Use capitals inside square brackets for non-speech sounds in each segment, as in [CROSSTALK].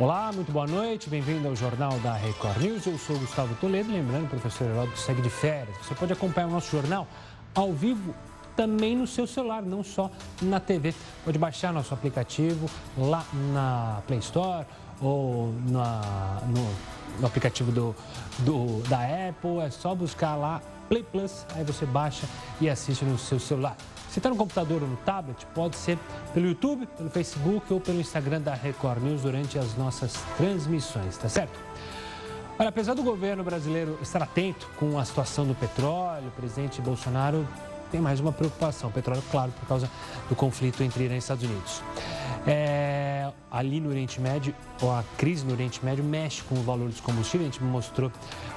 Olá, muito boa noite, bem-vindo ao Jornal da Record News. Eu sou Gustavo Toledo, lembrando, professor Heródoto segue de férias. Você pode acompanhar o nosso jornal ao vivo também no seu celular, não só na TV. Pode baixar nosso aplicativo lá na Play Store ou na, no, no, aplicativo do, do, da Apple. É só buscar lá Play Plus, aí você baixa e assiste no seu celular. Se está no computador ou no tablet, pode ser pelo YouTube, pelo Facebook ou pelo Instagram da Record News durante as nossas transmissões, tá certo? Olha, apesar do governo brasileiro estar atento com a situação do petróleo, o presidente Bolsonaro tem mais uma preocupação. Petróleo, claro, por causa do conflito entre Irã e Estados Unidos. É, ali no Oriente Médio, a crise no Oriente Médio, mexe com o valor dos combustíveis. A gente mostrou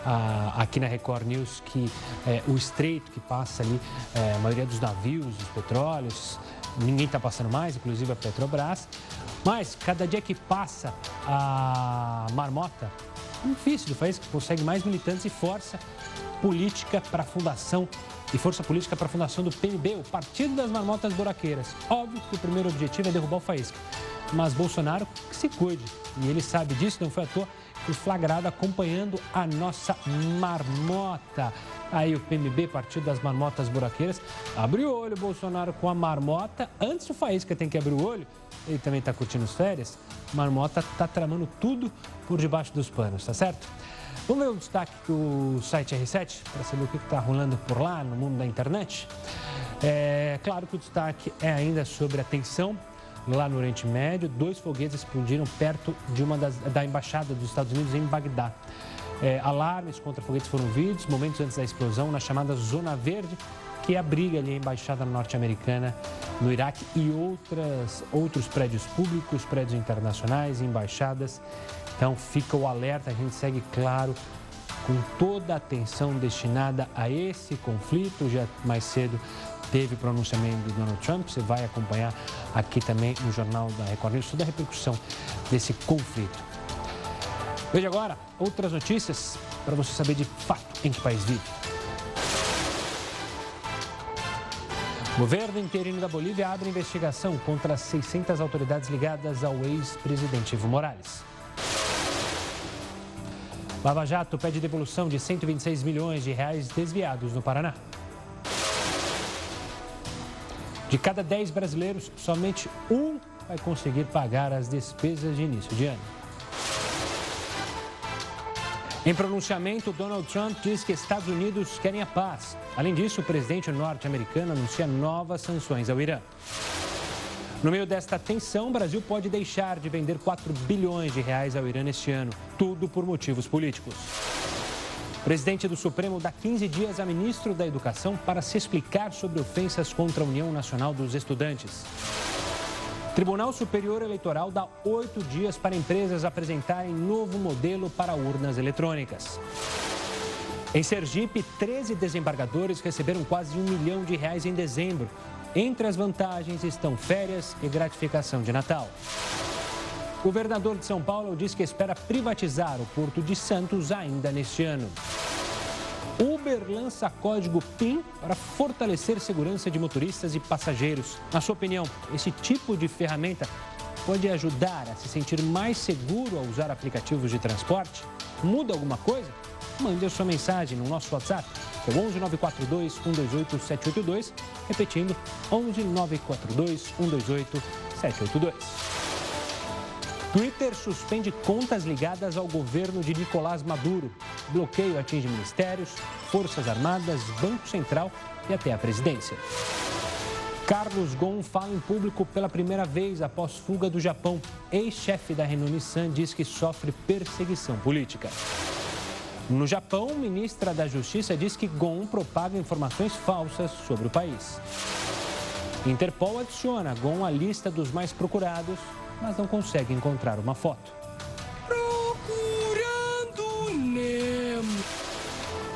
ah, aqui na Record News que é, o estreito que passa ali, é, a maioria dos navios, dos petróleos, ninguém está passando mais, inclusive a Petrobras. Mas cada dia que passa a marmota, é difícil do país que consegue mais militantes e força política para a fundação e força política para a fundação do PMB, o Partido das Marmotas Buraqueiras. Óbvio que o primeiro objetivo é derrubar o Faísca, mas Bolsonaro que se cuide. E ele sabe disso, não foi à toa que flagrado acompanhando a nossa marmota. Aí o PMB, Partido das Marmotas Buraqueiras, abre o olho, Bolsonaro com a marmota. Antes o Faísca tem que abrir o olho, ele também está curtindo as férias. Marmota está tramando tudo por debaixo dos panos, tá certo? Vamos ver o destaque do site R7 para saber o que está rolando por lá no mundo da internet? É claro que o destaque é ainda sobre a tensão lá no Oriente Médio. Dois foguetes explodiram perto de uma das, da embaixada dos Estados Unidos em Bagdá. É, alarmes contra foguetes foram ouvidos momentos antes da explosão na chamada Zona Verde, que abriga ali a embaixada norte-americana no Iraque e outras, outros prédios públicos, prédios internacionais, embaixadas então fica o alerta, a gente segue, claro, com toda a atenção destinada a esse conflito. Já mais cedo teve pronunciamento do Donald Trump, você vai acompanhar aqui também no Jornal da Record News toda a repercussão desse conflito. Veja agora outras notícias para você saber de fato em que país vive. O governo interino da Bolívia abre investigação contra 600 autoridades ligadas ao ex-presidente Evo Morales. Lava Jato pede devolução de 126 milhões de reais desviados no Paraná. De cada 10 brasileiros, somente um vai conseguir pagar as despesas de início de ano. Em pronunciamento, Donald Trump diz que Estados Unidos querem a paz. Além disso, o presidente norte-americano anuncia novas sanções ao Irã. No meio desta tensão, o Brasil pode deixar de vender 4 bilhões de reais ao Irã neste ano, tudo por motivos políticos. O presidente do Supremo dá 15 dias a ministro da Educação para se explicar sobre ofensas contra a União Nacional dos Estudantes. Tribunal Superior Eleitoral dá oito dias para empresas apresentarem novo modelo para urnas eletrônicas. Em Sergipe, 13 desembargadores receberam quase um milhão de reais em dezembro entre as vantagens estão férias e gratificação de Natal. O governador de São Paulo diz que espera privatizar o Porto de Santos ainda neste ano. Uber lança código PIN para fortalecer segurança de motoristas e passageiros. Na sua opinião, esse tipo de ferramenta pode ajudar a se sentir mais seguro ao usar aplicativos de transporte? Muda alguma coisa? Mande a sua mensagem no nosso WhatsApp é o 11 942 128 782. Repetindo, 11 942 128 782. Twitter suspende contas ligadas ao governo de Nicolás Maduro. Bloqueio atinge ministérios, Forças Armadas, Banco Central e até a presidência. Carlos Gon fala em público pela primeira vez após fuga do Japão. Ex-chefe da Renault Nissan diz que sofre perseguição política. No Japão, ministra da Justiça diz que Gon propaga informações falsas sobre o país. Interpol adiciona Gon à lista dos mais procurados, mas não consegue encontrar uma foto. Procurando Nemo.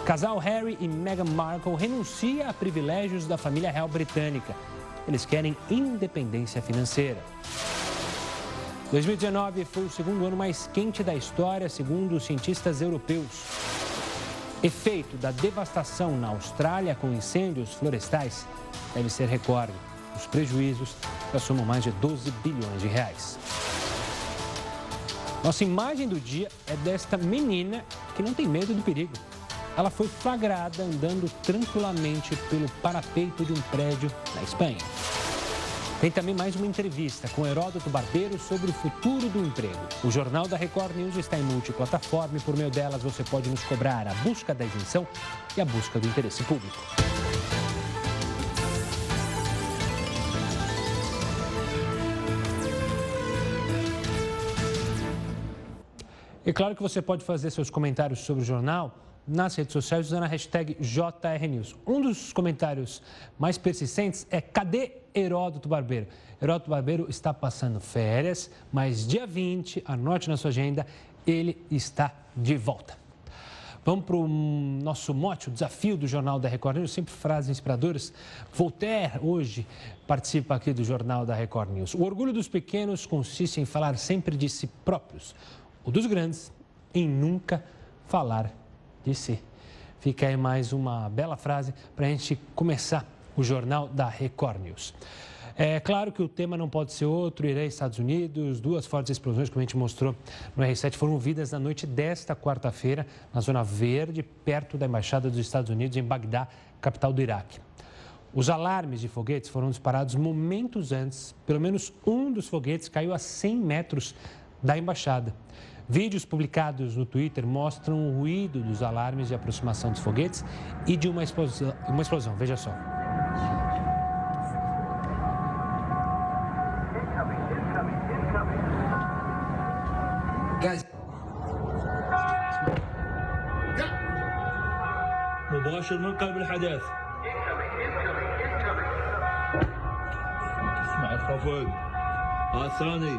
Casal Harry e Meghan Markle renuncia a privilégios da família real britânica. Eles querem independência financeira. 2019 foi o segundo ano mais quente da história, segundo os cientistas europeus. Efeito da devastação na Austrália com incêndios florestais deve ser recorde. Os prejuízos já somam mais de 12 bilhões de reais. Nossa imagem do dia é desta menina que não tem medo do perigo. Ela foi flagrada andando tranquilamente pelo parapeito de um prédio na Espanha. Tem também mais uma entrevista com Heródoto Barbeiro sobre o futuro do emprego. O Jornal da Record News está em multiplataforma e por meio delas você pode nos cobrar a busca da isenção e a busca do interesse público. E claro que você pode fazer seus comentários sobre o jornal nas redes sociais usando a hashtag JRNews. Um dos comentários mais persistentes é cadê Heródoto Barbeiro? Heródoto Barbeiro está passando férias, mas dia 20, anote na sua agenda, ele está de volta. Vamos para o nosso mote, o desafio do Jornal da Record News, sempre frases inspiradoras. Voltaire, hoje, participa aqui do Jornal da Record News. O orgulho dos pequenos consiste em falar sempre de si próprios. O dos grandes, em nunca falar si. Fica aí mais uma bela frase para a gente começar o jornal da Record News. É claro que o tema não pode ser outro, Irã e Estados Unidos, duas fortes explosões, como a gente mostrou no R7, foram ouvidas na noite desta quarta-feira, na Zona Verde, perto da Embaixada dos Estados Unidos, em Bagdá, capital do Iraque. Os alarmes de foguetes foram disparados momentos antes, pelo menos um dos foguetes caiu a 100 metros da embaixada. Vídeos publicados no Twitter mostram o ruído dos alarmes de aproximação dos foguetes e de uma explosão. Uma explosão. Veja só. Guys. مباشر من قلب الحدث اسمع الخفض الثاني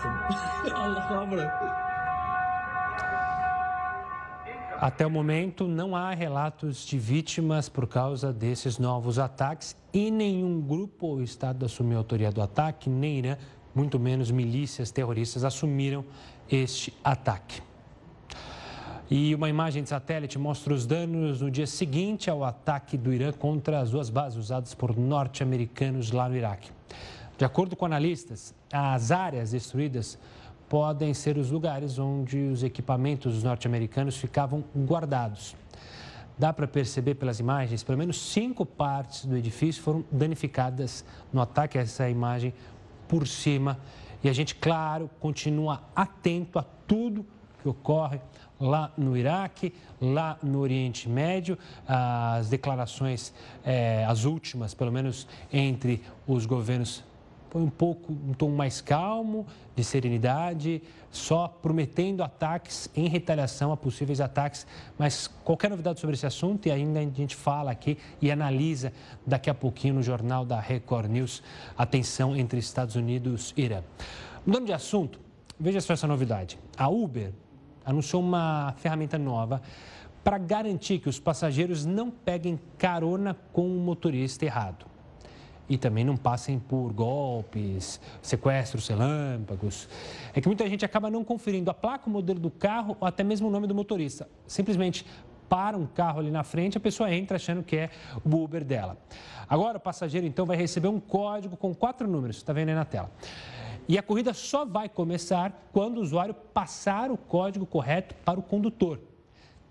[LAUGHS] Até o momento, não há relatos de vítimas por causa desses novos ataques e nenhum grupo ou Estado assumiu a autoria do ataque, nem Irã, muito menos milícias terroristas assumiram este ataque. E uma imagem de satélite mostra os danos no dia seguinte ao ataque do Irã contra as duas bases usadas por norte-americanos lá no Iraque. De acordo com analistas, as áreas destruídas podem ser os lugares onde os equipamentos norte-americanos ficavam guardados. Dá para perceber pelas imagens, pelo menos cinco partes do edifício foram danificadas no ataque essa imagem por cima. E a gente, claro, continua atento a tudo que ocorre lá no Iraque, lá no Oriente Médio. As declarações, é, as últimas, pelo menos entre os governos põe um pouco um tom mais calmo, de serenidade, só prometendo ataques em retaliação a possíveis ataques. Mas qualquer novidade sobre esse assunto, e ainda a gente fala aqui e analisa daqui a pouquinho no jornal da Record News, a tensão entre Estados Unidos e Irã. Mudando de assunto, veja só essa novidade. A Uber anunciou uma ferramenta nova para garantir que os passageiros não peguem carona com o motorista errado e também não passem por golpes, sequestros relâmpagos. É que muita gente acaba não conferindo a placa, o modelo do carro ou até mesmo o nome do motorista. Simplesmente para um carro ali na frente, a pessoa entra achando que é o Uber dela. Agora o passageiro então vai receber um código com quatro números, está vendo aí na tela. E a corrida só vai começar quando o usuário passar o código correto para o condutor.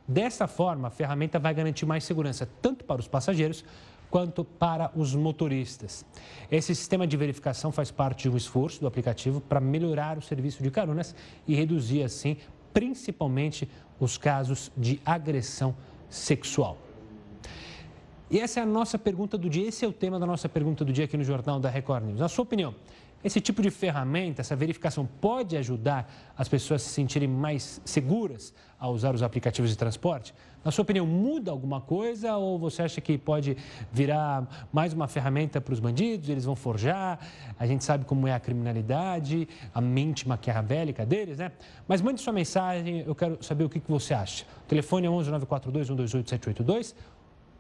Dessa forma, a ferramenta vai garantir mais segurança tanto para os passageiros quanto para os motoristas. Esse sistema de verificação faz parte de um esforço do aplicativo para melhorar o serviço de caronas e reduzir, assim, principalmente os casos de agressão sexual. E essa é a nossa pergunta do dia, esse é o tema da nossa pergunta do dia aqui no Jornal da Record News. Na sua opinião, esse tipo de ferramenta, essa verificação pode ajudar as pessoas a se sentirem mais seguras ao usar os aplicativos de transporte? Na sua opinião, muda alguma coisa ou você acha que pode virar mais uma ferramenta para os bandidos? Eles vão forjar? A gente sabe como é a criminalidade, a mente maquiavélica deles, né? Mas mande sua mensagem, eu quero saber o que você acha. O telefone é 11 942 128 782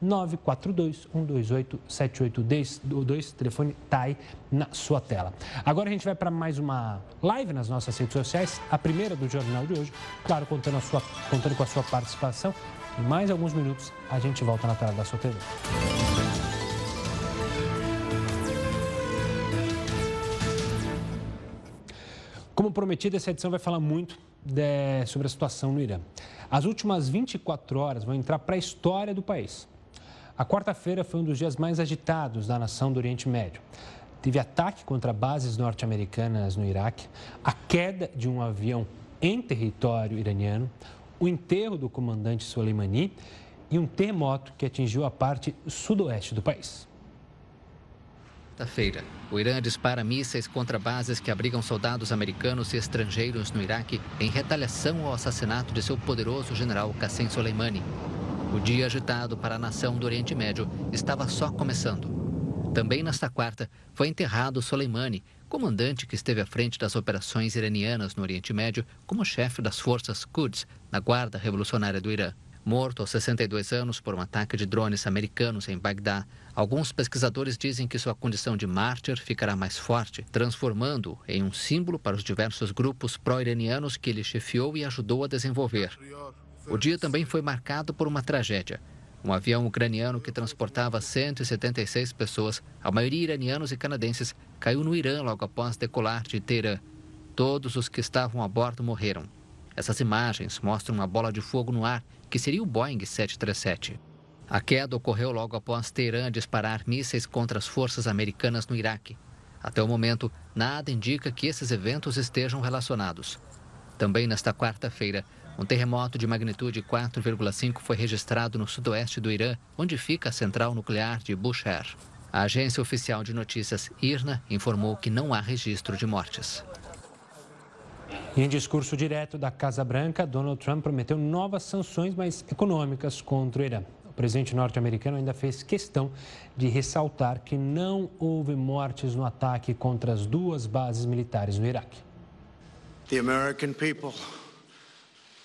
942 128 7822. O telefone está aí na sua tela. Agora a gente vai para mais uma live nas nossas redes sociais, a primeira do jornal de hoje. Claro, contando, a sua, contando com a sua participação. Em mais alguns minutos a gente volta na tela da sua TV. Como prometido, essa edição vai falar muito de, sobre a situação no Irã. As últimas 24 horas vão entrar para a história do país. A quarta-feira foi um dos dias mais agitados da nação do Oriente Médio. Teve ataque contra bases norte-americanas no Iraque, a queda de um avião em território iraniano, o enterro do comandante Soleimani e um terremoto que atingiu a parte sudoeste do país. Quarta-feira, o Irã dispara mísseis contra bases que abrigam soldados americanos e estrangeiros no Iraque em retaliação ao assassinato de seu poderoso general Qassem Soleimani. O dia agitado para a nação do Oriente Médio estava só começando. Também nesta quarta foi enterrado Soleimani, comandante que esteve à frente das operações iranianas no Oriente Médio como chefe das forças Quds na Guarda Revolucionária do Irã. Morto aos 62 anos por um ataque de drones americanos em Bagdá, alguns pesquisadores dizem que sua condição de mártir ficará mais forte, transformando-o em um símbolo para os diversos grupos pró-iranianos que ele chefiou e ajudou a desenvolver. O dia também foi marcado por uma tragédia. Um avião ucraniano que transportava 176 pessoas, a maioria iranianos e canadenses, caiu no Irã logo após decolar de Teherã. Todos os que estavam a bordo morreram. Essas imagens mostram uma bola de fogo no ar, que seria o Boeing 737. A queda ocorreu logo após Teherã disparar mísseis contra as forças americanas no Iraque. Até o momento, nada indica que esses eventos estejam relacionados. Também nesta quarta-feira, um terremoto de magnitude 4,5 foi registrado no sudoeste do Irã, onde fica a central nuclear de Bushehr. A agência oficial de notícias IRNA informou que não há registro de mortes. Em discurso direto da Casa Branca, Donald Trump prometeu novas sanções mais econômicas contra o Irã. O presidente norte-americano ainda fez questão de ressaltar que não houve mortes no ataque contra as duas bases militares no Iraque. The American people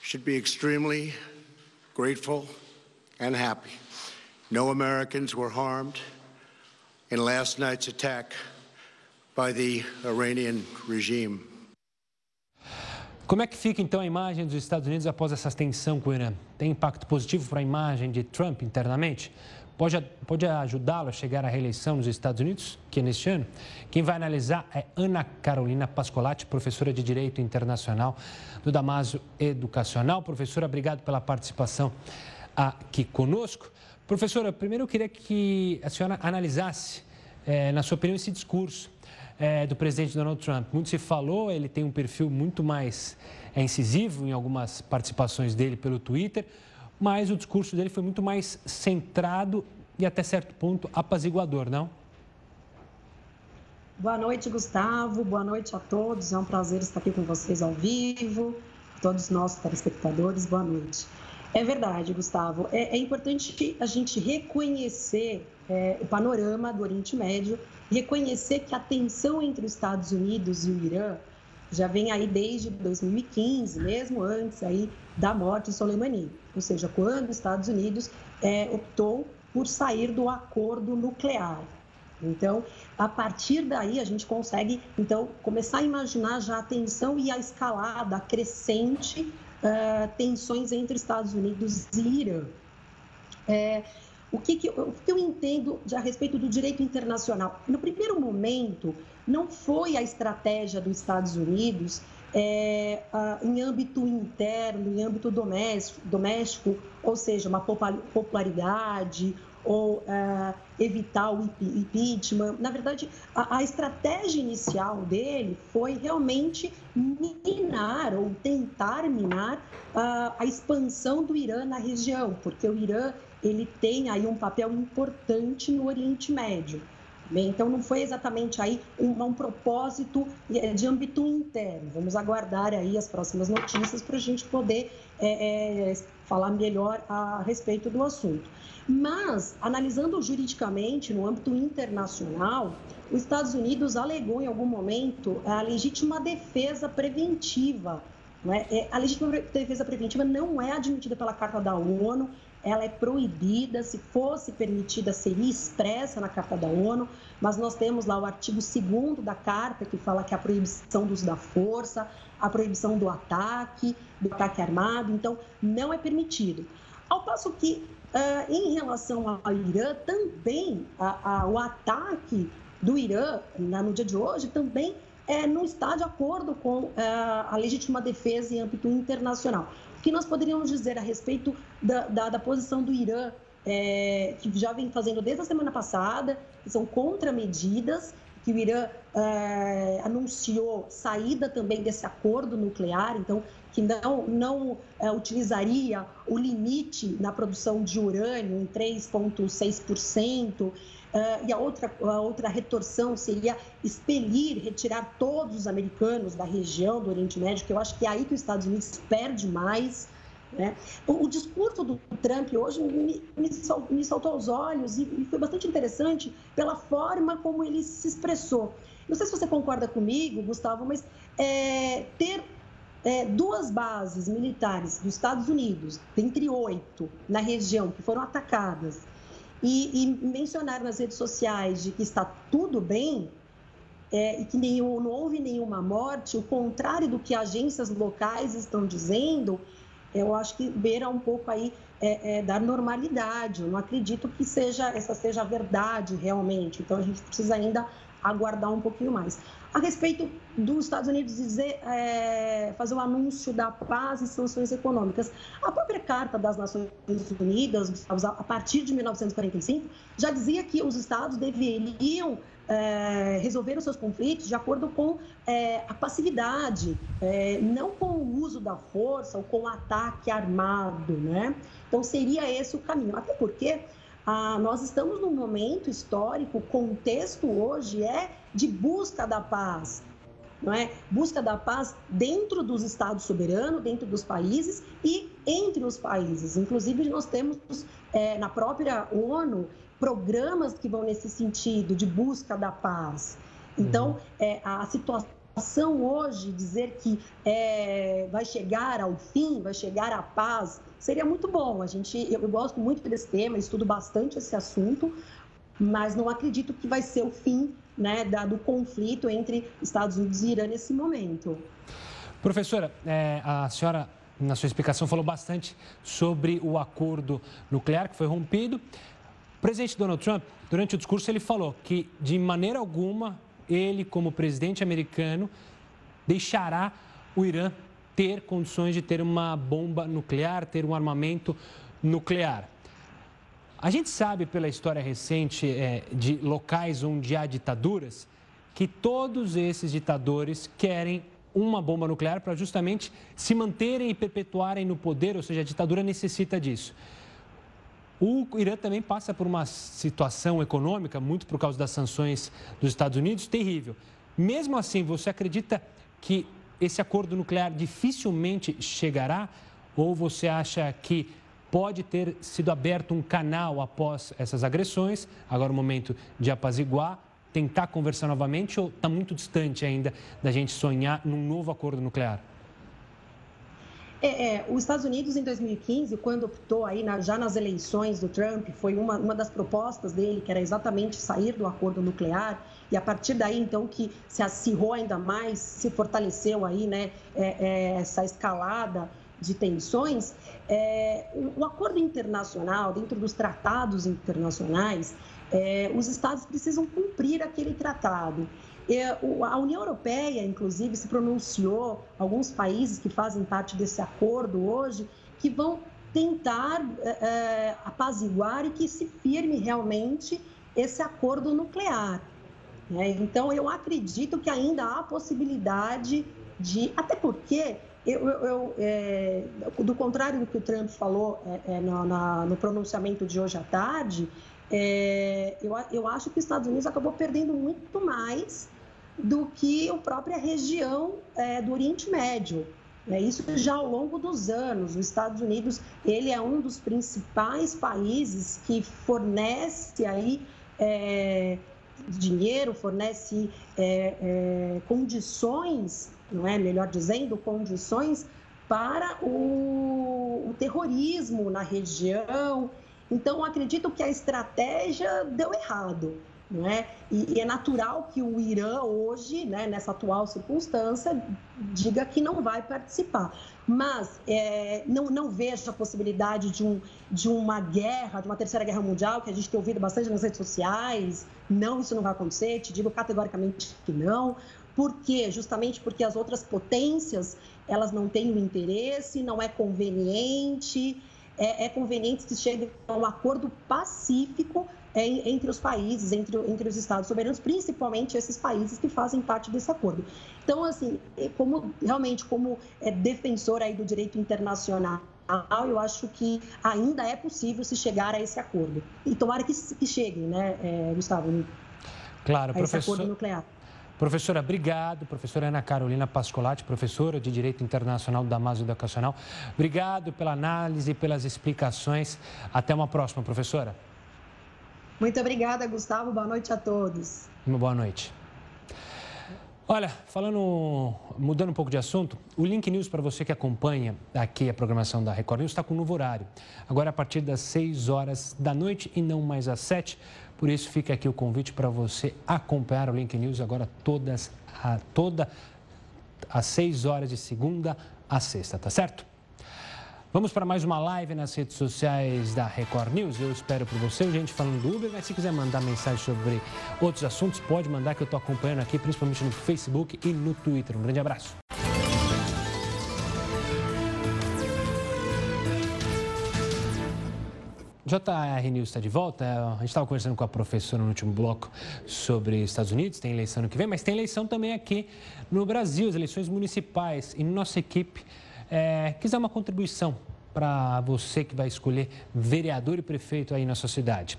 should be extremely grateful and happy. No Americans were harmed in last night's attack by the Iranian regime. Como é que fica então a imagem dos Estados Unidos após essa tensão com o Irã? Tem impacto positivo para a imagem de Trump internamente? Pode, pode ajudá-lo a chegar à reeleição nos Estados Unidos, que é neste ano? Quem vai analisar é Ana Carolina Pascolati, professora de Direito Internacional do Damásio Educacional. Professora, obrigado pela participação aqui conosco. Professora, primeiro eu queria que a senhora analisasse, é, na sua opinião, esse discurso é, do presidente Donald Trump. Muito se falou, ele tem um perfil muito mais é, incisivo em algumas participações dele pelo Twitter mas o discurso dele foi muito mais centrado e até certo ponto apaziguador, não? Boa noite, Gustavo. Boa noite a todos. É um prazer estar aqui com vocês ao vivo. Todos os nossos telespectadores, boa noite. É verdade, Gustavo. É, é importante a gente reconhecer é, o panorama do Oriente Médio, reconhecer que a tensão entre os Estados Unidos e o Irã já vem aí desde 2015, mesmo antes aí da morte de Soleimani, ou seja, quando os Estados Unidos é, optou por sair do acordo nuclear. Então, a partir daí, a gente consegue então começar a imaginar já a tensão e a escalada crescente uh, tensões entre Estados Unidos e Irã. É, o que, que, eu, o que eu entendo de, a respeito do direito internacional? No primeiro momento, não foi a estratégia dos Estados Unidos é, a, em âmbito interno, em âmbito doméstico, doméstico ou seja, uma popularidade ou é, evitar o impeachment. Na verdade, a, a, estratégia inicial dele foi realmente minar ou tentar minar a, a expansão do Irã na região, porque o Irã ele tem aí um papel importante no Oriente Médio. Bem, então não foi exatamente aí um, um, propósito é, de âmbito interno. Vamos aguardar aí as próximas notícias para a gente poder é, é, falar melhor a respeito do assunto. Mas, analisando juridicamente no âmbito internacional, os Estados Unidos alegou em algum momento a legítima defesa preventiva. É? A legítima defesa preventiva não é admitida pela Carta da ONU, ela é proibida, se fosse permitida, seria expressa na Carta da ONU, mas nós temos lá o artigo 2 da Carta, que fala que a proibição do uso da força, a proibição do ataque, do ataque armado, então não é permitido. Ao passo que, uh, em relação ao Irã, também o ataque do Irã, no dia de hoje, também é, não está de acordo com é, a legítima defesa em âmbito internacional. Que nós poderíamos dizer a respeito da, da, da posição do Irã, é, que já vem fazendo desde a semana passada, que são contramedidas, que o Irã é, anunciou saída também desse acordo nuclear, então que não, não é, utilizaria o limite na produção de urânio em 3,6%. Uh, e a outra, a outra retorção seria expelir, retirar todos os americanos da região do Oriente Médio, que eu acho que é aí que os Estados Unidos perde mais. Né? O, o, discurso do Trump hoje me, me, me saltou aos olhos e, e, foi bastante interessante pela forma como ele se expressou. Não sei se você concorda comigo, Gustavo, mas é, ter é, duas bases militares dos Estados Unidos, dentre oito, na região, que foram atacadas, e, e mencionar nas redes sociais de que está tudo bem é, e que nenhum, não houve nenhuma morte, o contrário do que agências locais estão dizendo, eu acho que beira um pouco aí é, é, da normalidade. Eu não acredito que seja essa seja a verdade realmente. Então a gente precisa ainda aguardar um pouquinho mais. A respeito dos Estados Unidos dizer, é, fazer o anúncio da paz e sanções econômicas, a própria Carta das Nações Unidas, a partir de 1945, já dizia que os Estados deveriam é, resolver os seus conflitos de acordo com é, a passividade, é, não com o uso da força ou com o ataque armado, né? Então seria esse o caminho. Até porque ah, nós estamos num momento histórico, o contexto hoje é de busca da paz, não é? Busca da paz dentro dos estados soberanos, dentro dos países e entre os países. Inclusive, nós temos é, na própria ONU programas que vão nesse sentido de busca da paz. Então, uhum. é, a situação hoje, dizer que é, vai chegar ao fim, vai chegar à paz, seria muito bom. A gente, eu, eu gosto muito desse tema, estudo bastante esse assunto, mas não acredito que vai ser o fim né, da, do conflito entre Estados Unidos e Irã nesse momento. Professora, é, a senhora, na sua explicação, falou bastante sobre o acordo nuclear que foi rompido. O presidente Donald Trump, durante o discurso, ele falou que, de maneira alguma, ele, como presidente americano, deixará o Irã ter condições de ter uma bomba nuclear, ter um armamento nuclear. A gente sabe pela história recente é, de locais onde há ditaduras que todos esses ditadores querem uma bomba nuclear para justamente se manterem e perpetuarem no poder, ou seja, a ditadura necessita disso. O Irã também passa por uma situação econômica, muito por causa das sanções dos Estados Unidos, terrível. Mesmo assim, você acredita que esse acordo nuclear dificilmente chegará? Ou você acha que pode ter sido aberto um canal após essas agressões, agora o momento de apaziguar, tentar conversar novamente ou está muito distante ainda da gente sonhar num novo acordo nuclear? É, é, os Estados Unidos, em 2015, quando optou aí na, já nas eleições do Trump, foi uma, uma das propostas dele, que era exatamente sair do acordo nuclear, e a partir daí, então, que se acirrou ainda mais, se fortaleceu aí, né, é, é essa escalada de tensões, é, o, acordo internacional, dentro dos tratados internacionais, é, os estados precisam cumprir aquele tratado. A União Europeia, inclusive, se pronunciou, alguns países que fazem parte desse acordo hoje, que vão tentar é, apaziguar e que se firme realmente esse acordo nuclear. Né? Então, eu acredito que ainda há possibilidade de. Até porque, eu, eu, é, do contrário do que o Trump falou é, no, na, no pronunciamento de hoje à tarde, eu, eu acho que os Estados Unidos acabou perdendo muito mais do que a própria região é, do Oriente Médio. É isso já ao longo dos anos. Os Estados Unidos ele é um dos principais países que fornece aí é, dinheiro, fornece é, é, condições, não é? Melhor dizendo, condições para o, o terrorismo na região. Então, acredito que a estratégia deu errado. É? E, e, é natural que o Irã hoje, né, nessa atual circunstância, diga que não vai participar. Mas é, não, não vejo a possibilidade de, um, de uma guerra, de uma terceira guerra mundial, que a gente tem ouvido bastante nas redes sociais. Não, isso não vai acontecer, te digo categoricamente que não. Por quê? Justamente porque as outras potências elas não têm o interesse, não é conveniente, é, é conveniente que chegue a um acordo pacífico é, entre os países, entre, entre os estados soberanos, principalmente esses países que fazem parte desse acordo. Então, assim, é, como realmente como é, defensor aí do direito internacional, eu acho que ainda é possível se chegar a esse acordo. E tomara que, que chegue, né, é, Gustavo? Claro, a professor... esse acordo nuclear. Professora, obrigado. Professora Ana Carolina Pascolati, professora de Direito Internacional da Maso Educacional. Obrigado pela análise, pelas explicações. Até uma próxima, professora. Muito obrigada, Gustavo. Boa noite a todos. Uma boa noite. Olha, falando, mudando um pouco de assunto, o Link News para você que acompanha aqui a programação da Record News está com um novo horário. Agora a partir das 6 horas da noite e não mais às 7. Por isso fica aqui o convite para você acompanhar o Link News agora todas a, toda às 6 horas de segunda a sexta, tá certo? Vamos para mais uma live nas redes sociais da Record News. Eu espero por você, gente falando do Uber, mas se quiser mandar mensagem sobre outros assuntos, pode mandar que eu estou acompanhando aqui, principalmente no Facebook e no Twitter. Um grande abraço. JR News está de volta. A gente estava conversando com a professora no último bloco sobre Estados Unidos, tem eleição no que vem, mas tem eleição também aqui no Brasil, as eleições municipais. E nossa equipe é, quiser uma contribuição para você que vai escolher vereador e prefeito aí na sua cidade.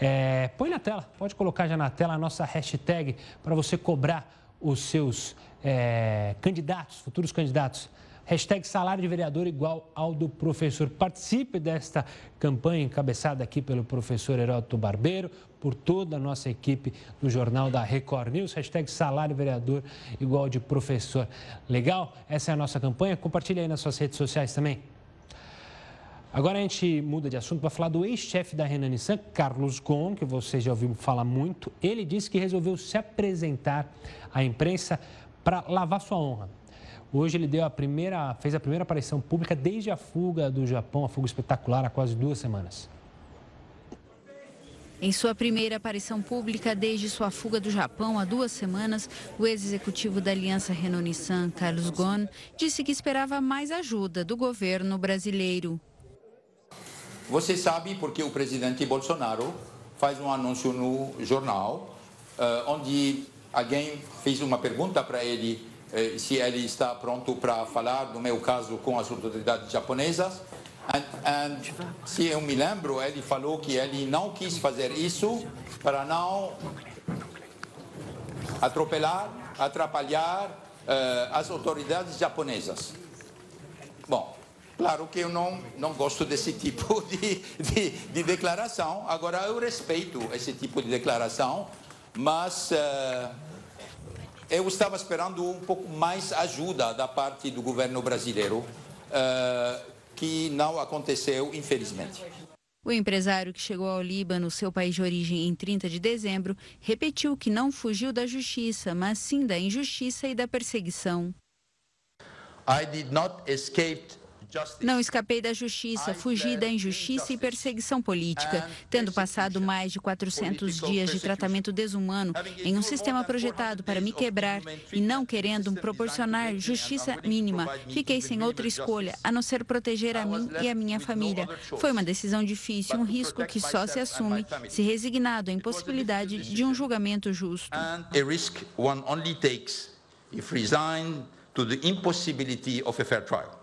É, põe na tela, pode colocar já na tela a nossa hashtag para você cobrar os seus é, candidatos, futuros candidatos. Hashtag salário de vereador igual ao do professor. Participe desta campanha encabeçada aqui pelo professor Heródoto Barbeiro, por toda a nossa equipe do Jornal da Record News. Hashtag salário vereador igual de professor. Legal? Essa é a nossa campanha. Compartilhe aí nas suas redes sociais também. Agora a gente muda de assunto para falar do ex-chefe da Renan Nissan, Carlos Gon, que você já ouviu falar muito. Ele disse que resolveu se apresentar à imprensa para lavar sua honra. Hoje ele deu a primeira, fez a primeira aparição pública desde a fuga do Japão, a fuga espetacular, há quase duas semanas. Em sua primeira aparição pública desde sua fuga do Japão há duas semanas, o ex-executivo da aliança Renault-Nissan, Carlos Ghosn, disse que esperava mais ajuda do governo brasileiro. Você sabe porque o presidente Bolsonaro faz um anúncio no jornal, uh, onde alguém fez uma pergunta para ele eh, se ele está pronto para falar, no meu caso, com as autoridades japonesas. And, and, se eu me lembro, ele falou que ele não quis fazer isso para não atropelar, atrapalhar uh, as autoridades japonesas. Bom, claro que eu não, não gosto desse tipo [LAUGHS] de, de, de declaração. Agora, eu respeito esse tipo de declaração, mas. Uh, eu estava esperando um pouco mais ajuda da parte do governo brasileiro, uh, que não aconteceu, infelizmente. O empresário que chegou ao Líbano, seu país de origem, em 30 de dezembro, repetiu que não fugiu da justiça, mas sim da injustiça e da perseguição. I did not escape não escapei da justiça, fugi da injustiça e perseguição política, tendo passado mais de 400 dias de tratamento desumano em um sistema projetado para me quebrar e não querendo proporcionar justiça mínima. Fiquei sem outra escolha a não ser proteger a mim e a minha família. Foi uma decisão difícil, um risco que só se assume se resignado à impossibilidade de um julgamento justo. to the impossibility of a fair trial.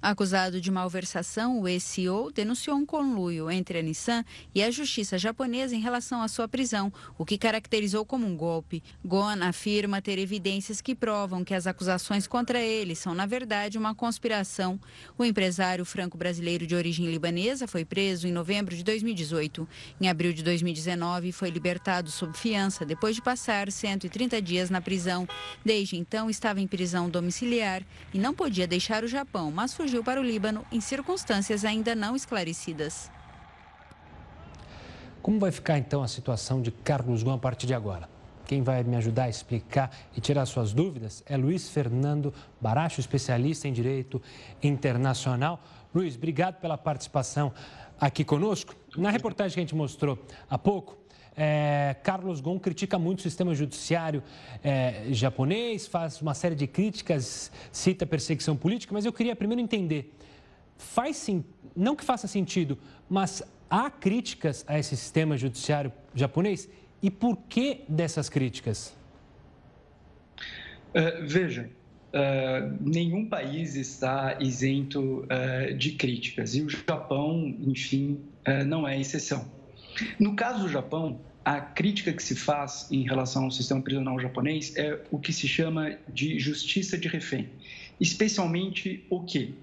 Acusado de malversação, o ex-CEO denunciou um conluio entre a Nissan e a justiça japonesa em relação à sua prisão, o que caracterizou como um golpe. Gon afirma ter evidências que provam que as acusações contra ele são, na verdade, uma conspiração. O empresário franco-brasileiro de origem libanesa foi preso em novembro de 2018. Em abril de 2019, foi libertado sob fiança depois de passar 130 dias na prisão. Desde então, estava em prisão domiciliar e não podia deixar o Japão, mas fugiu fugiu para o Líbano em circunstâncias ainda não esclarecidas. Como vai ficar então a situação de Carlos Gon a partir de agora? Quem vai me ajudar a explicar e tirar suas dúvidas é Luiz Fernando Baracho, especialista em direito internacional. Luiz, obrigado pela participação aqui conosco. Na reportagem que a gente mostrou há pouco, É, Carlos Gon critica muito o sistema judiciário é, japonês, faz uma série de críticas, cita perseguição política, mas eu queria primeiro entender. Faz sim, não que faça sentido, mas há críticas a esse sistema judiciário japonês? E por que dessas críticas? Uh, veja, uh, nenhum país está isento uh, de críticas e o Japão, enfim, não é exceção. No caso do Japão, a crítica que se faz em relação ao sistema prisional japonês é o que se chama de justiça de refém, especialmente o que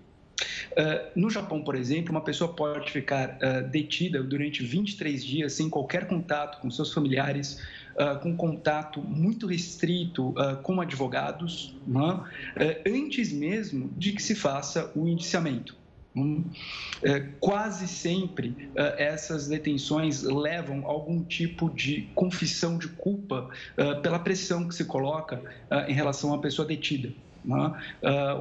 Uh, no Japão, por exemplo, uma pessoa pode ficar uh, detida durante 23 dias sem qualquer contato com seus familiares, uh, com contato muito restrito com advogados, né? antes mesmo de que se faça o indiciamento. Hum, quase sempre essas detenções levam algum tipo de confissão de culpa pela pressão que se coloca em relação à pessoa detida. Né?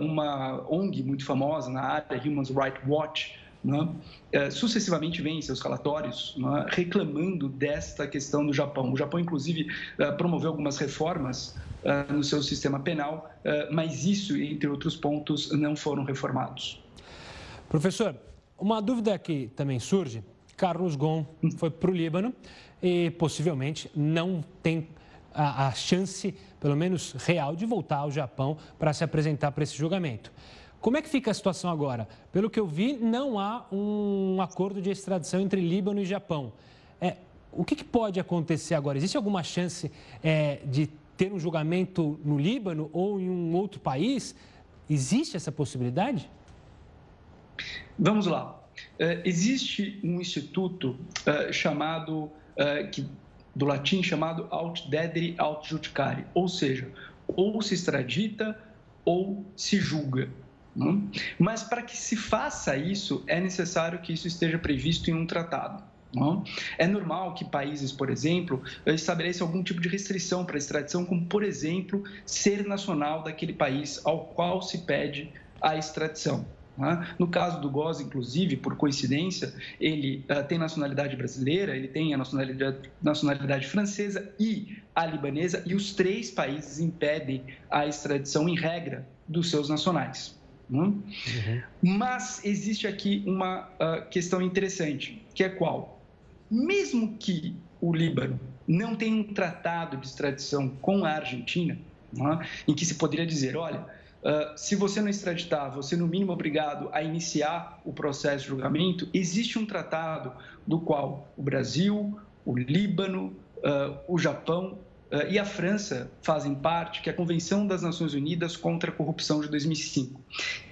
Uma ONG muito famosa na área, Human Rights Watch, né? Sucessivamente vem em seus relatórios né? reclamando desta questão do Japão. O Japão, inclusive, promoveu algumas reformas no seu sistema penal, mas isso, entre outros pontos, não foram reformados. Professor, uma dúvida que também surge: Carlos Gon foi para o Líbano e possivelmente não tem a, a chance, pelo menos real, de voltar ao Japão para se apresentar para esse julgamento. Como é que fica a situação agora? Pelo que eu vi, não há um acordo de extradição entre Líbano e Japão. É, o que, que pode acontecer agora? Existe alguma chance é, de ter um julgamento no Líbano ou em um outro país? Existe essa possibilidade? Vamos lá. Uh, existe um instituto uh, chamado, uh, que do latim chamado aut dedere aut judicare, ou seja, ou se extradita ou se julga. Não? Mas para que se faça isso, é necessário que isso esteja previsto em um tratado. Não? É normal que países, por exemplo, estabeleçam algum tipo de restrição para a extradição, como, por exemplo, ser nacional daquele país ao qual se pede a extradição. Né? No caso do Goz, inclusive, por coincidência, ele uh, tem nacionalidade brasileira, ele tem a nacionalidade, nacionalidade francesa e a libanesa, e os três países impedem a extradição em regra dos seus nacionais. Né? Uhum. Mas existe aqui uma uh, questão interessante, que é qual? Mesmo que o Líbano não tenha um tratado de extradição com a Argentina, né, em que se poderia dizer, olha, Uh, se você não extraditar, você no mínimo é obrigado a iniciar o processo de julgamento. Existe um tratado do qual o Brasil, o Líbano, uh, o Japão uh, e a França fazem parte, que é a Convenção das Nações Unidas contra a Corrupção de 2005.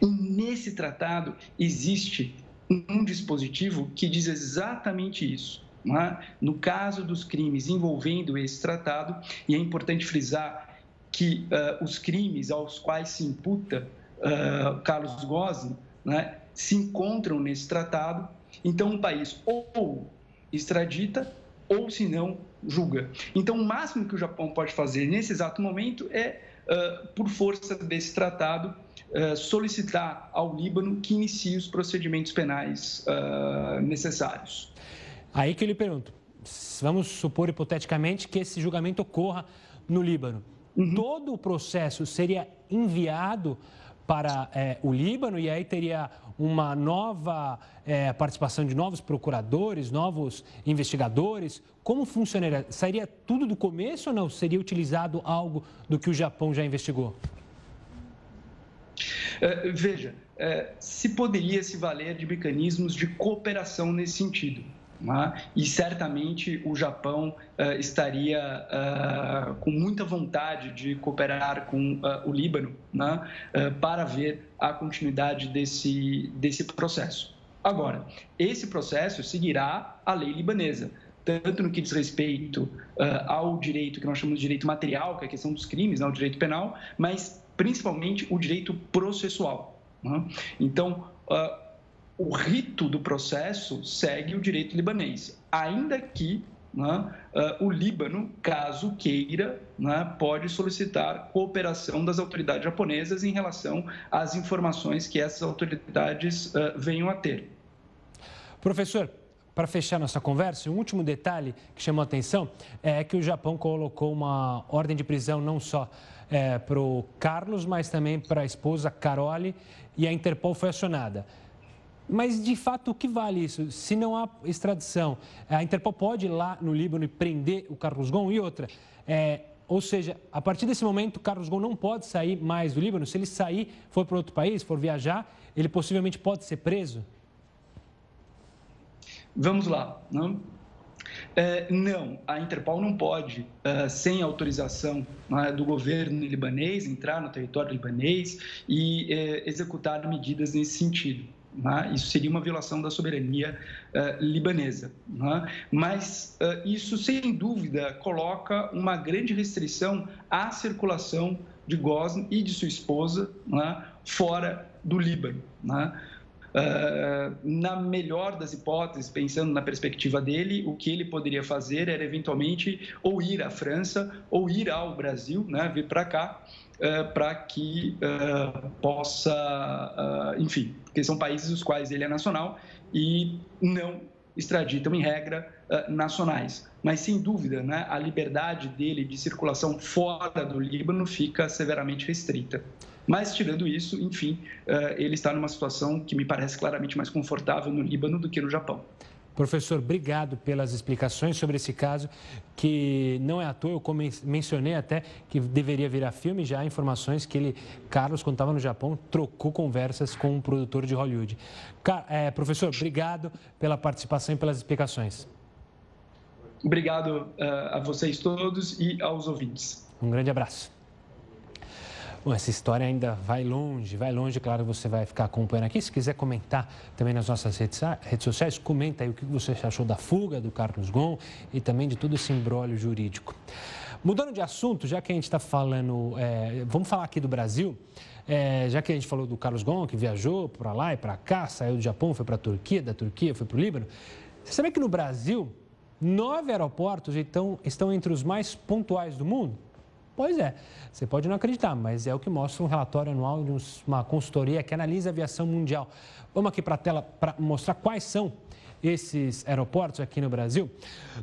E nesse tratado existe um dispositivo que diz exatamente isso. É? No caso dos crimes envolvendo esse tratado, e é importante frisar que uh, os crimes aos quais se imputa uh, Carlos Gozzi né, se encontram nesse tratado. Então, um país ou extradita ou, se não, julga. Então, o máximo que o Japão pode fazer nesse exato momento é, uh, por força desse tratado, solicitar ao Líbano que inicie os procedimentos penais necessários. Aí que eu lhe pergunto, vamos supor hipoteticamente que esse julgamento ocorra no Líbano. Uhum. Todo o processo seria enviado para é, o Líbano e aí teria uma nova é, participação de novos procuradores, novos investigadores. Como funcionaria? Sairia tudo do começo ou não? Seria utilizado algo do que o Japão já investigou? É, veja, é, se poderia se valer de mecanismos de cooperação nesse sentido. Né? E certamente o Japão uh, estaria uh, com muita vontade de cooperar com uh, o Líbano né? para ver a continuidade desse, desse processo. Agora, esse processo seguirá a lei libanesa, tanto no que diz respeito ao direito que nós chamamos de direito material, que é a questão dos crimes, né? o direito penal, mas principalmente o direito processual. Né? Então, o rito do processo segue o direito libanês, ainda que né, uh, o Líbano, caso queira, né, pode solicitar cooperação das autoridades japonesas em relação às informações que essas autoridades uh, venham a ter. Professor, para fechar nossa conversa, um último detalhe que chamou a atenção é que o Japão colocou uma ordem de prisão não só é, para o Carlos, mas também para a esposa Carole e a Interpol foi acionada. Mas, de fato, o que vale isso? Se não há extradição, a Interpol pode ir lá no Líbano e prender o Carlos Gon? E outra, é, ou seja, a partir desse momento, o Carlos Gon não pode sair mais do Líbano. Se ele sair, for para outro país, for viajar, ele possivelmente pode ser preso? Vamos lá. Não, é, não a Interpol não pode, uh, sem autorização uh, do governo libanês, entrar no território libanês e uh, executar medidas nesse sentido. Né? Isso seria uma violação da soberania uh, libanesa. Né? Mas uh, isso, sem dúvida, coloca uma grande restrição à circulação de Gosn e de sua esposa né? fora do Líbano. Uh, na melhor das hipóteses, pensando na perspectiva dele, o que ele poderia fazer era eventualmente ou ir à França ou ir ao Brasil, né, vir para cá, uh, para que uh, possa, enfim, porque são países dos quais ele é nacional e não extraditam em regra nacionais. Mas sem dúvida, né, a liberdade dele de circulação fora do Líbano fica severamente restrita. Mas, tirando isso, enfim, eh, ele está numa situação que me parece claramente mais confortável no Líbano do que no Japão. Professor, obrigado pelas explicações sobre esse caso, que não é à toa, eu mencionei até que deveria virar filme, já há informações que ele, Carlos, quando estava no Japão, trocou conversas com um produtor de Hollywood. É, professor, obrigado pela participação e pelas explicações. Obrigado uh, a vocês todos e aos ouvintes. Um grande abraço. Bom, essa história ainda vai longe, vai longe, claro, você vai ficar acompanhando aqui. Se quiser comentar também nas nossas redes, redes sociais, comenta aí o que você achou da fuga do Carlos Gon e também de todo esse embrólio jurídico. Mudando de assunto, já que a gente está falando, é, vamos falar aqui do Brasil, é, já que a gente falou do Carlos Gon, que viajou para lá e para cá, saiu do Japão, foi para a Turquia, da Turquia foi para o Líbano. Você sabia que no Brasil, nove aeroportos então, estão entre os mais pontuais do mundo? Pois é, você pode não acreditar, mas é o que mostra um relatório anual de uma consultoria que analisa a aviação mundial. Vamos aqui para a tela para mostrar quais são esses aeroportos aqui no Brasil.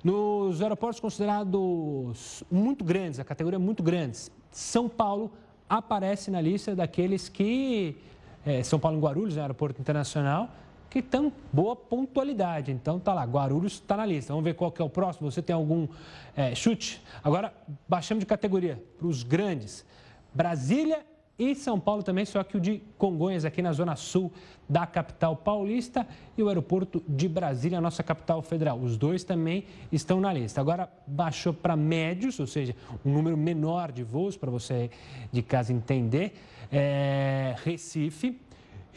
Nos aeroportos considerados muito grandes, a categoria muito grandes, São Paulo aparece na lista daqueles que. É, São Paulo em Guarulhos, né, aeroporto internacional, que tem boa pontualidade. Então tá lá, Guarulhos está na lista. Vamos ver qual que é o próximo. Você tem algum é, chute? Agora baixamos de categoria para os grandes. Brasília e São Paulo também, só que o de Congonhas, aqui na zona sul da capital paulista, e o aeroporto de Brasília, nossa capital federal. Os dois também estão na lista. Agora baixou para médios, ou seja, um número menor de voos, para você de casa entender. É, Recife,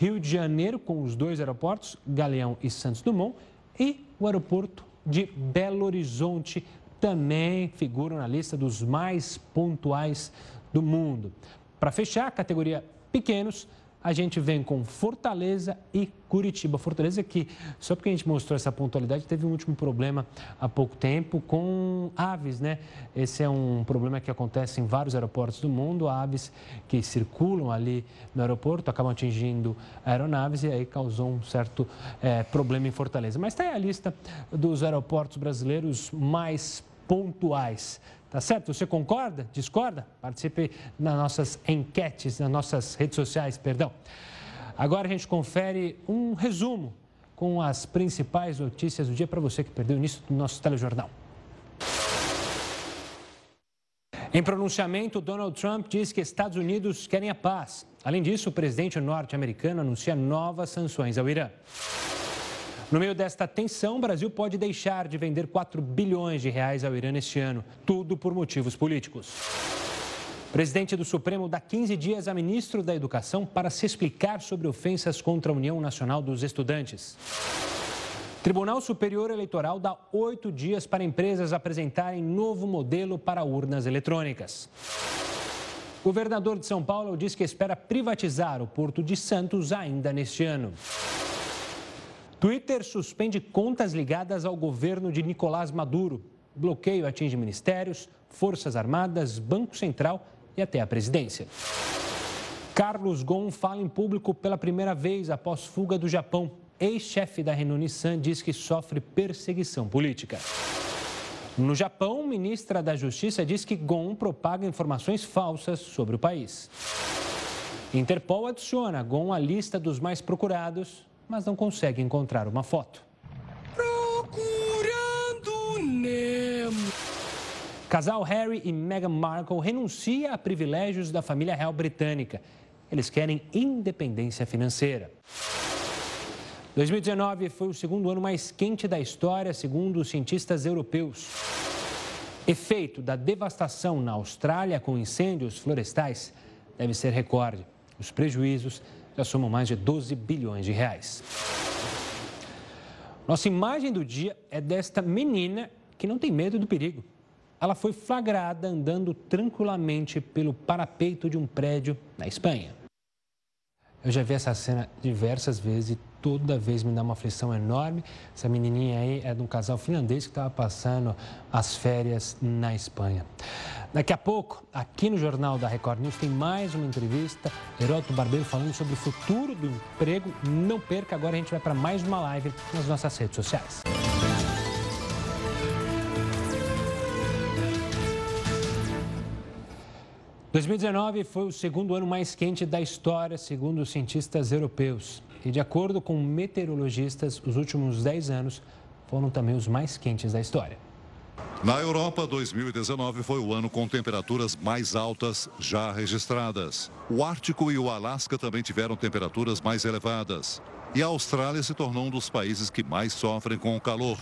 Rio de Janeiro, com os dois aeroportos, Galeão e Santos Dumont, e o aeroporto de Belo Horizonte também figuram na lista dos mais pontuais do mundo. Para fechar, a categoria pequenos, a gente vem com Fortaleza e Curitiba. Fortaleza que, só porque a gente mostrou essa pontualidade, teve um último problema há pouco tempo com aves, né? Esse é um problema que acontece em vários aeroportos do mundo, aves que circulam ali no aeroporto, acabam atingindo aeronaves e aí causou um certo é, problema em Fortaleza. Mas está aí a lista dos aeroportos brasileiros mais pontuais. Tá certo? Você concorda? Discorda? Participe nas nossas enquetes, nas nossas redes sociais, perdão. Agora a gente confere um resumo com as principais notícias do dia para você que perdeu o início do nosso telejornal. Em pronunciamento, Donald Trump diz que Estados Unidos querem a paz. Além disso, o presidente norte-americano anuncia novas sanções ao Irã. No meio desta tensão, o Brasil pode deixar de vender 4 bilhões de reais ao Irã este ano, tudo por motivos políticos. O presidente do Supremo dá 15 dias a ministro da Educação para se explicar sobre ofensas contra a União Nacional dos Estudantes. Tribunal Superior Eleitoral dá oito dias para empresas apresentarem novo modelo para urnas eletrônicas. Governador de São Paulo diz que espera privatizar o Porto de Santos ainda neste ano. Twitter suspende contas ligadas ao governo de Nicolás Maduro. Bloqueio atinge ministérios, Forças Armadas, Banco Central e até a presidência. Carlos Gon fala em público pela primeira vez após fuga do Japão. ex-chefe da Renault Nissan, diz que sofre perseguição política. No Japão, ministra da Justiça diz que Gon propaga informações falsas sobre o país. Interpol adiciona Gon à lista dos mais procurados, mas não consegue encontrar uma foto. Procurando Nemo. Casal Harry e Meghan Markle renuncia a privilégios da família real britânica. Eles querem independência financeira. 2019 foi o segundo ano mais quente da história, segundo os cientistas europeus. Efeito da devastação na Austrália com incêndios florestais deve ser recorde. Os prejuízos já somam mais de 12 bilhões de reais. Nossa imagem do dia é desta menina que não tem medo do perigo ela foi flagrada andando tranquilamente pelo parapeito de um prédio na Espanha. Eu já vi essa cena diversas vezes e toda vez me dá uma aflição enorme. Essa menininha aí é de um casal finlandês que estava passando as férias na Espanha. Daqui a pouco, aqui no Jornal da Record News, tem mais uma entrevista. Heródoto Barbeiro falando sobre o futuro do emprego. Não perca, agora a gente vai para mais uma live nas nossas redes sociais. 2019 foi o segundo ano mais quente da história, segundo os cientistas europeus. E de acordo com meteorologistas, os últimos 10 anos foram também os mais quentes da história. Na Europa, 2019 foi o ano com temperaturas mais altas já registradas. O Ártico e o Alasca também tiveram temperaturas mais elevadas. E a Austrália se tornou um dos países que mais sofrem com o calor.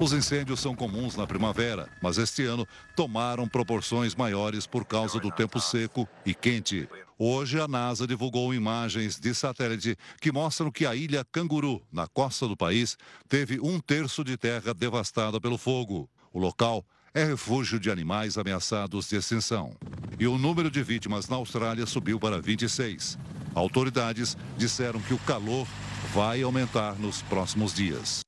Os incêndios são comuns na primavera, mas este ano tomaram proporções maiores por causa do tempo seco e quente. Hoje, a NASA divulgou imagens de satélite que mostram que a ilha Canguru, na costa do país, teve um terço de terra devastada pelo fogo. O local é refúgio de animais ameaçados de extinção. E o número de vítimas na Austrália subiu para 26. Autoridades disseram que o calor vai aumentar nos próximos dias.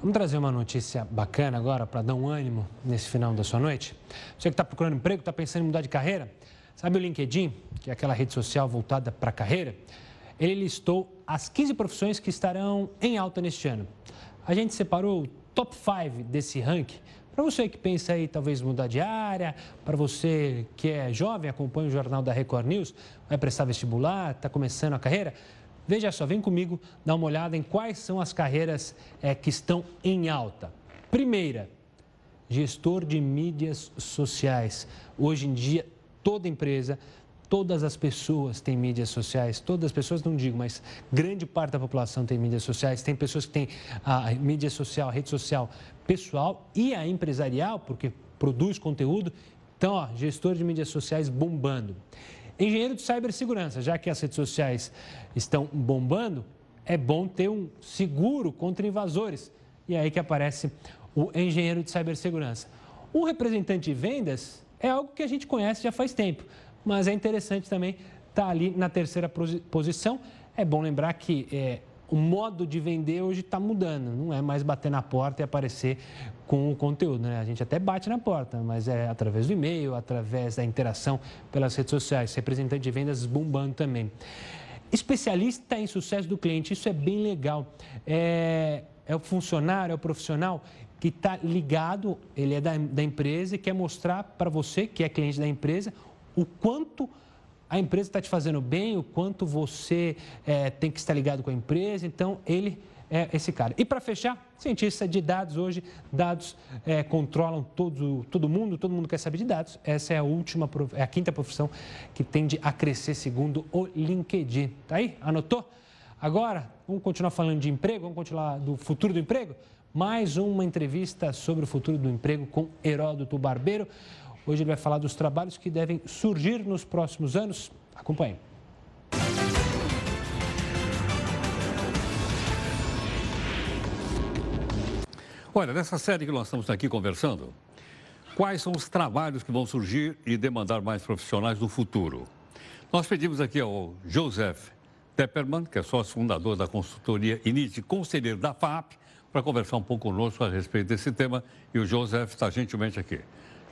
Vamos trazer uma notícia bacana agora para dar um ânimo nesse final da sua noite. Você que está procurando emprego, está pensando em mudar de carreira, sabe o LinkedIn, que é aquela rede social voltada para a carreira? Ele listou as 15 profissões que estarão em alta neste ano. A gente separou o top 5 desse ranking para você que pensa aí talvez mudar de área, para você que é jovem, acompanha o jornal da Record News, vai prestar vestibular, está começando a carreira, Veja só, vem comigo dar uma olhada em quais são as carreiras é, que estão em alta. Primeira, gestor de mídias sociais. Hoje em dia, toda empresa, todas as pessoas têm mídias sociais. Todas as pessoas, não digo, mas grande parte da população tem mídias sociais. Tem pessoas que têm a mídia social, a rede social pessoal e a empresarial, porque produz conteúdo. Então, ó, gestor de mídias sociais bombando. Engenheiro de cibersegurança, já que as redes sociais estão bombando, é bom ter um seguro contra invasores. E é aí que aparece o engenheiro de cibersegurança. O representante de vendas é algo que a gente conhece já faz tempo, mas é interessante também estar tá ali na terceira posição. É bom lembrar que é, o modo de vender hoje está mudando. Não é mais bater na porta e aparecer com o conteúdo. Né? A gente até bate na porta, mas é através do e-mail, através da interação pelas redes sociais. Representante de vendas bombando também. Especialista em sucesso do cliente, isso é bem legal. É, é o funcionário, é o profissional que está ligado, ele é da, da empresa e quer mostrar para você, que é cliente da empresa, o quanto a empresa está te fazendo bem, o quanto você é, tem que estar ligado com a empresa. Então, ele é esse cara. E para fechar, cientista de dados hoje, dados é, controlam todo, todo mundo, todo mundo quer saber de dados. Essa é a última, é a quinta profissão que tende a crescer segundo o LinkedIn. Tá aí? Anotou? Agora, vamos continuar falando de emprego, vamos continuar do futuro do emprego? Mais uma entrevista sobre o futuro do emprego com Heródoto Barbeiro. Hoje ele vai falar dos trabalhos que devem surgir nos próximos anos. Acompanhe. Olha, nessa série que nós estamos aqui conversando, quais são os trabalhos que vão surgir e demandar mais profissionais no futuro? Nós pedimos aqui ao Joseph Tepperman, que é sócio fundador da consultoria INIT, conselheiro da FAP, para conversar um pouco conosco a respeito desse tema. E o Joseph está gentilmente aqui.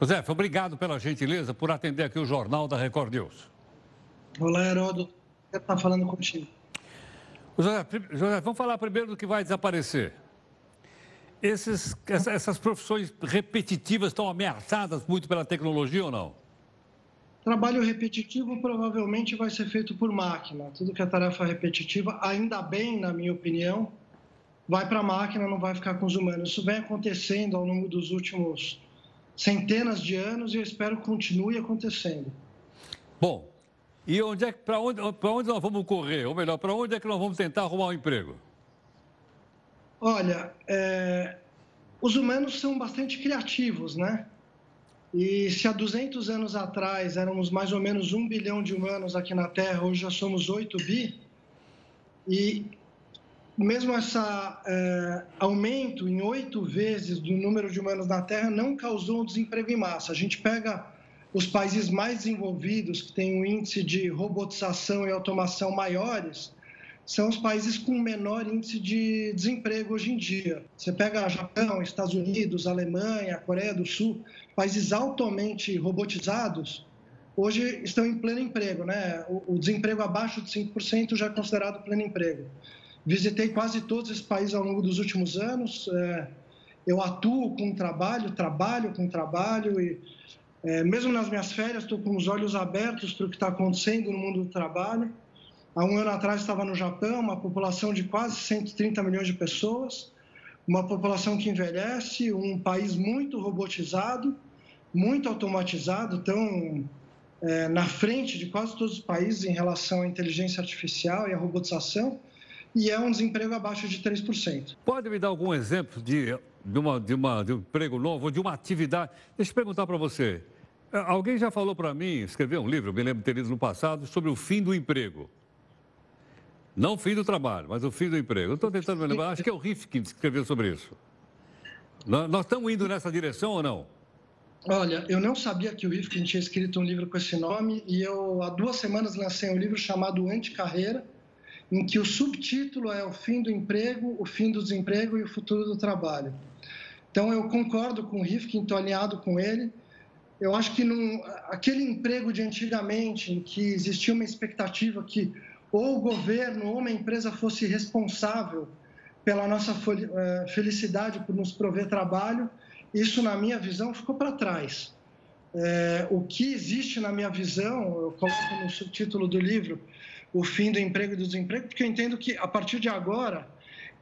José, obrigado pela gentileza por atender aqui o Jornal da Record News. Olá, Heródoto. Quero estar falando contigo. José, José, vamos falar primeiro do que vai desaparecer. Esses, essas profissões repetitivas estão ameaçadas muito pela tecnologia ou não? Trabalho repetitivo provavelmente vai ser feito por máquina. Tudo que é tarefa repetitiva, ainda bem, na minha opinião, vai para a máquina, não vai ficar com os humanos. Isso vem acontecendo ao longo dos últimos centenas de anos e eu espero que continue acontecendo. Bom, e onde é, para onde, onde nós vamos correr? Ou melhor, para onde é que nós vamos tentar arrumar um emprego? Olha, é, os humanos são bastante criativos, né? E se há 200 anos atrás éramos mais ou menos um bilhão de humanos aqui na Terra, hoje já somos 8 bi. E mesmo esse é, aumento em oito vezes do número de humanos na Terra não causou um desemprego em massa. A gente pega os países mais desenvolvidos, que têm um índice de robotização e automação maiores, são os países com menor índice de desemprego hoje em dia. Você pega Japão, Estados Unidos, Alemanha, Coreia do Sul, países altamente robotizados, hoje estão em pleno emprego, né? O, desemprego abaixo de 5% já é considerado pleno emprego. Visitei quase todos esses países ao longo dos últimos anos. É, eu atuo com trabalho, trabalho com trabalho e é, mesmo nas minhas férias estou com os olhos abertos para o que está acontecendo no mundo do trabalho. Há um ano atrás estava no Japão, uma população de quase 130 milhões de pessoas, uma população que envelhece, um país muito robotizado, muito automatizado, tão é, na frente de quase todos os países em relação à inteligência artificial e à robotização, e é um desemprego abaixo de 3%. Pode me dar algum exemplo de, de, uma, de, uma, de um emprego novo, de uma atividade? Deixa eu perguntar para você. Alguém já falou para mim, escreveu um livro, me lembro de ter lido no passado, sobre o fim do emprego. Não o fim do trabalho, mas o fim do emprego. Estou tentando me lembrar, acho que é o Riff que escreveu sobre isso. Nós estamos indo nessa direção ou não? Olha, eu não sabia que o Rifkin tinha escrito um livro com esse nome e eu há duas semanas lancei um livro chamado Anticarreira, em que o subtítulo é o fim do emprego, o fim do desemprego e o futuro do trabalho. Então eu concordo com o Rifkin, estou alinhado com ele. Eu acho que num, aquele emprego de antigamente, em que existia uma expectativa que ou o governo ou uma empresa fosse responsável pela nossa eh, felicidade por nos prover trabalho, isso, na minha visão, ficou para trás. É, o que existe na minha visão, eu coloco no subtítulo do livro, o fim do emprego e do desemprego, porque eu entendo que, a partir de agora,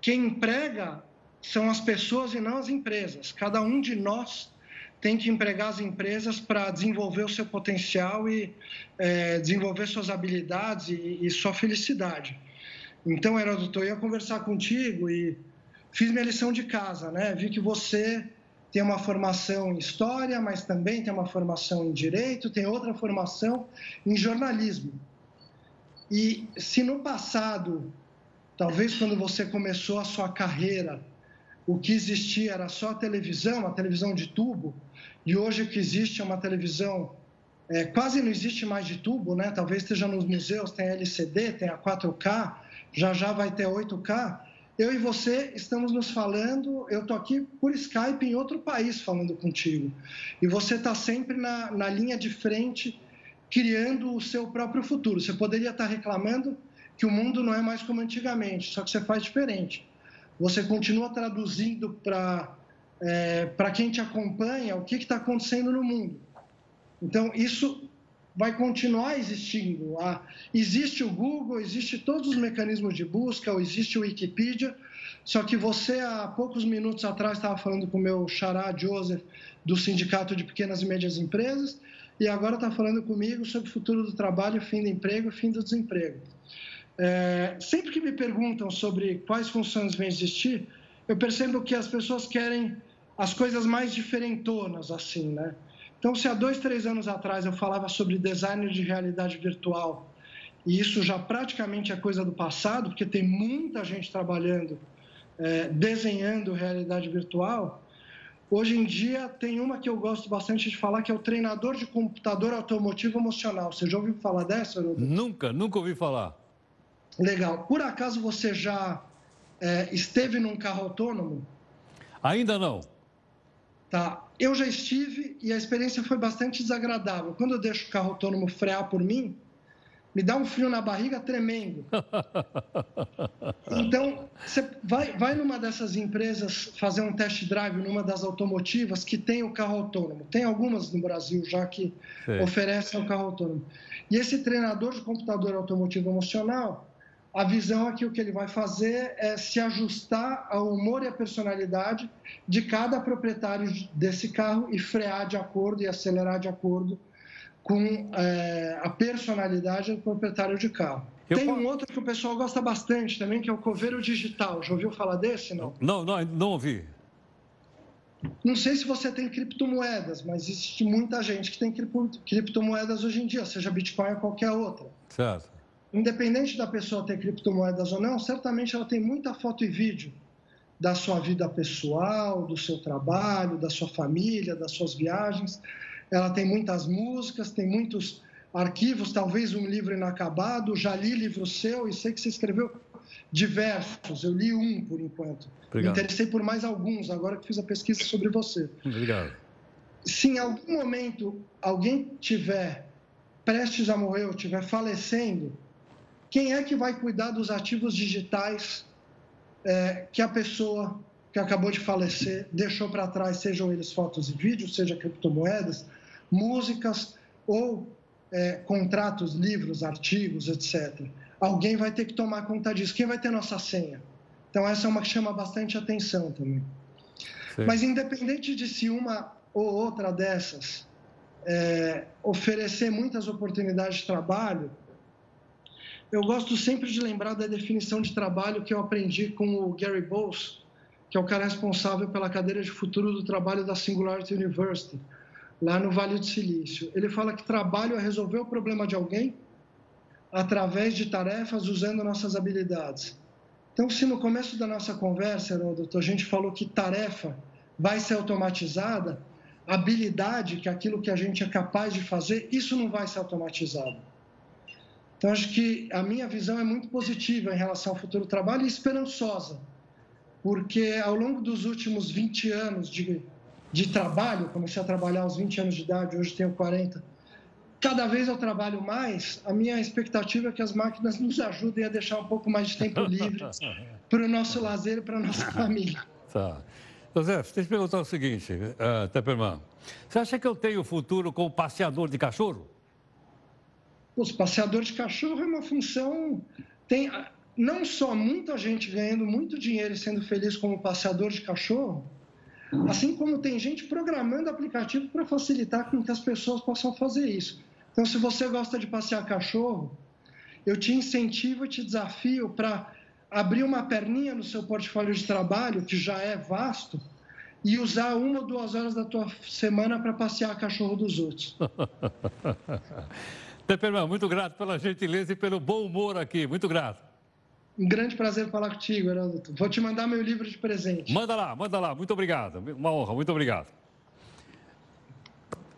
quem emprega são as pessoas e não as empresas. Cada um de nós tem que empregar as empresas para desenvolver o seu potencial e é, desenvolver suas habilidades e, e, sua felicidade. Então, Heródoto, eu ia conversar contigo e fiz minha lição de casa, né? Vi que você tem uma formação em história, mas também tem uma formação em direito, tem outra formação em jornalismo. E se no passado, talvez quando você começou a sua carreira, o que existia era só a televisão, a televisão de tubo, e hoje o que existe é uma televisão, é, quase não existe mais de tubo, né? Talvez esteja nos museus, tem LCD, tem a 4K, já já vai ter 8K. Eu e você estamos nos falando, eu estou aqui por Skype em outro país falando contigo. E você está sempre na, na linha de frente, criando o seu próprio futuro. Você poderia estar reclamando que o mundo não é mais como antigamente, só que você faz diferente. Você continua traduzindo para é, para quem te acompanha o que está acontecendo no mundo. Então, isso vai continuar existindo. Ah, existe o Google, existe todos os mecanismos de busca, existe o Wikipedia, só que você, há poucos minutos atrás, estava falando com o meu xará Joseph, do Sindicato de Pequenas e Médias Empresas, e agora está falando comigo sobre o futuro do trabalho, fim do emprego, fim do desemprego. É, sempre que me perguntam sobre quais funções vão existir, eu percebo que as pessoas querem as coisas mais diferentonas, assim, né? Então, se há dois, três anos atrás eu falava sobre design de realidade virtual, e isso já praticamente é coisa do passado, porque tem muita gente trabalhando, é, desenhando realidade virtual, hoje em dia tem uma que eu gosto bastante de falar, que é o treinador de computador automotivo emocional. Você já ouviu falar dessa, Rodolfo? Nunca, nunca ouvi falar. Legal. Por acaso você já é, esteve num carro autônomo? Ainda não. Tá. Eu já estive e a experiência foi bastante desagradável. Quando eu deixo o carro autônomo frear por mim, me dá um frio na barriga tremendo. [LAUGHS] Então, você vai, vai numa dessas empresas fazer um test drive numa das automotivas que tem o carro autônomo. Tem algumas no Brasil já que Sim. oferecem o carro autônomo. E esse treinador de computador automotivo emocional, a visão é que o que ele vai fazer é se ajustar ao humor e à personalidade de cada proprietário desse carro e frear de acordo e acelerar de acordo com é, a personalidade do proprietário de carro. Eu Tem um outro que o pessoal gosta bastante também, que é o coveiro digital. Já ouviu falar desse, não? Não, não, não ouvi. Não sei se você tem criptomoedas, mas existe muita gente que tem criptomoedas hoje em dia, seja Bitcoin ou qualquer outra. Certo. Independente da pessoa ter criptomoedas ou não, certamente ela tem muita foto e vídeo da sua vida pessoal, do seu trabalho, da sua família, das suas viagens. Ela tem muitas músicas, tem muitos arquivos, talvez um livro inacabado. Já li livro seu e sei que você escreveu diversos. Eu li um por enquanto. Obrigado. Me interessei por mais alguns, agora que fiz a pesquisa sobre você. Obrigado. Se em algum momento alguém tiver prestes a morrer ou estiver falecendo, quem é que vai cuidar dos ativos digitais é, que a pessoa que acabou de falecer deixou para trás, sejam eles fotos e vídeos, seja criptomoedas, músicas ou é, contratos, livros, artigos, etc. Alguém vai ter que tomar conta disso. Quem vai ter nossa senha? Então, essa é uma que chama bastante atenção também. Sim. Mas, independente de se uma ou outra dessas é, oferecer muitas oportunidades de trabalho, eu gosto sempre de lembrar da definição de trabalho que eu aprendi com o Gary Bowles, que é o cara responsável pela cadeira de futuro do trabalho da Singularity University lá no Vale do Silício. Ele fala que trabalho é resolver o problema de alguém através de tarefas usando nossas habilidades. Então, se no começo da nossa conversa, Heródoto, a gente falou que tarefa vai ser automatizada, habilidade, que é aquilo que a gente é capaz de fazer, isso não vai ser automatizado. Então, acho que a minha visão é muito positiva em relação ao futuro trabalho e esperançosa, porque ao longo dos últimos 20 anos de de trabalho, comecei a trabalhar aos 20 anos de idade, hoje tenho 40. Cada vez eu trabalho mais, a minha expectativa é que as máquinas nos ajudem a deixar um pouco mais de tempo livre [LAUGHS] para o nosso lazer e para a nossa [LAUGHS] família. Tá. José, deixa eu te perguntar o seguinte, uh, Tepperman. Você acha que eu tenho futuro como passeador de cachorro? Os passeador de cachorro é uma função. Tem não só muita gente ganhando muito dinheiro e sendo feliz como passeador de cachorro, Assim como tem gente programando aplicativo para facilitar com que as pessoas possam fazer isso. Então, se você gosta de passear cachorro, eu te incentivo te desafio para abrir uma perninha no seu portfólio de trabalho, que já é vasto, e usar uma ou duas horas da tua semana para passear cachorro dos outros. [LAUGHS] Teperman, muito grato pela gentileza e pelo bom humor aqui. Muito grato. Um grande prazer falar contigo, Heródoto. Vou te mandar meu livro de presente. Manda lá, manda lá. Muito obrigado. Uma honra, muito obrigado.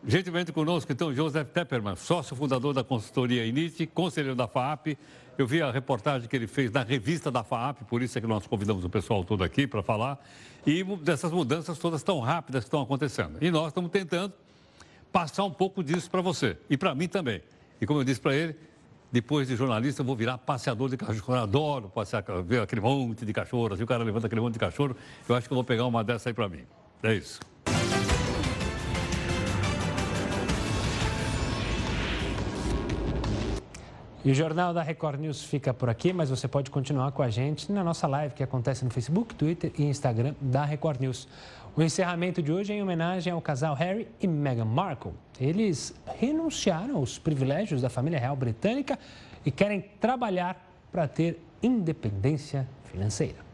Gentilmente conosco, então, Joseph Tepperman, sócio fundador da consultoria Init, conselheiro da FAAP. Eu vi a reportagem que ele fez na revista da FAAP, por isso é que nós convidamos o pessoal todo aqui para falar. E dessas mudanças todas tão rápidas que estão acontecendo. E nós estamos tentando passar um pouco disso para você e para mim também. E como eu disse para ele, depois de jornalista, vou virar passeador de cachorro. Eu adoro passear, ver aquele monte de cachorro. Assim, o cara levanta aquele monte de cachorro. Eu acho que eu vou pegar uma dessa aí para mim. É isso. E o Jornal da Record News fica por aqui, mas você pode continuar com a gente na nossa live que acontece no Facebook, Twitter e Instagram da Record News. O encerramento de hoje é em homenagem ao casal Harry e Meghan Markle. Eles renunciaram aos privilégios da família real britânica e querem trabalhar para ter independência financeira.